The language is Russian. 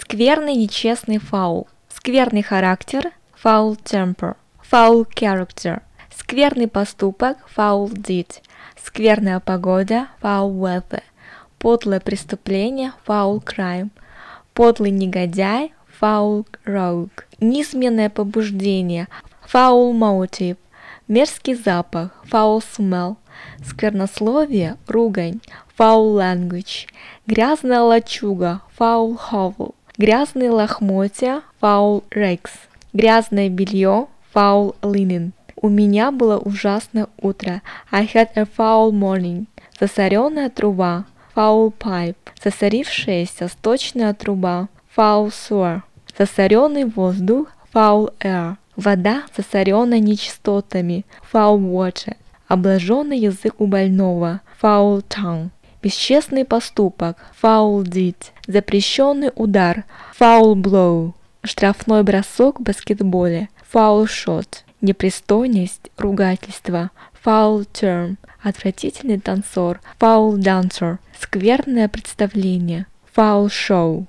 скверный нечестный фаул, скверный характер, foul temper, foul character, скверный поступок, foul deed, скверная погода, foul weather, подлое преступление, foul crime, подлый негодяй, foul rogue, низменное побуждение, foul motive, мерзкий запах, foul smell, сквернословие, ругань, foul language, грязная лачуга, foul hovel, грязные лохмотья, foul rags, грязное белье, foul linen. У меня было ужасное утро. I had a foul morning. Засоренная труба, foul pipe. Засорившаяся сточная труба, foul sewer. Засоренный воздух, foul air. Вода, засоренная нечистотами, foul water. Облаженный язык у больного, foul tongue. Бесчестный поступок, foul deed. Запрещенный удар, foul blow. Штрафной бросок в баскетболе, foul shot. Непристойность, ругательство, foul term. Отвратительный танцор, foul dancer. Скверное представление, foul show.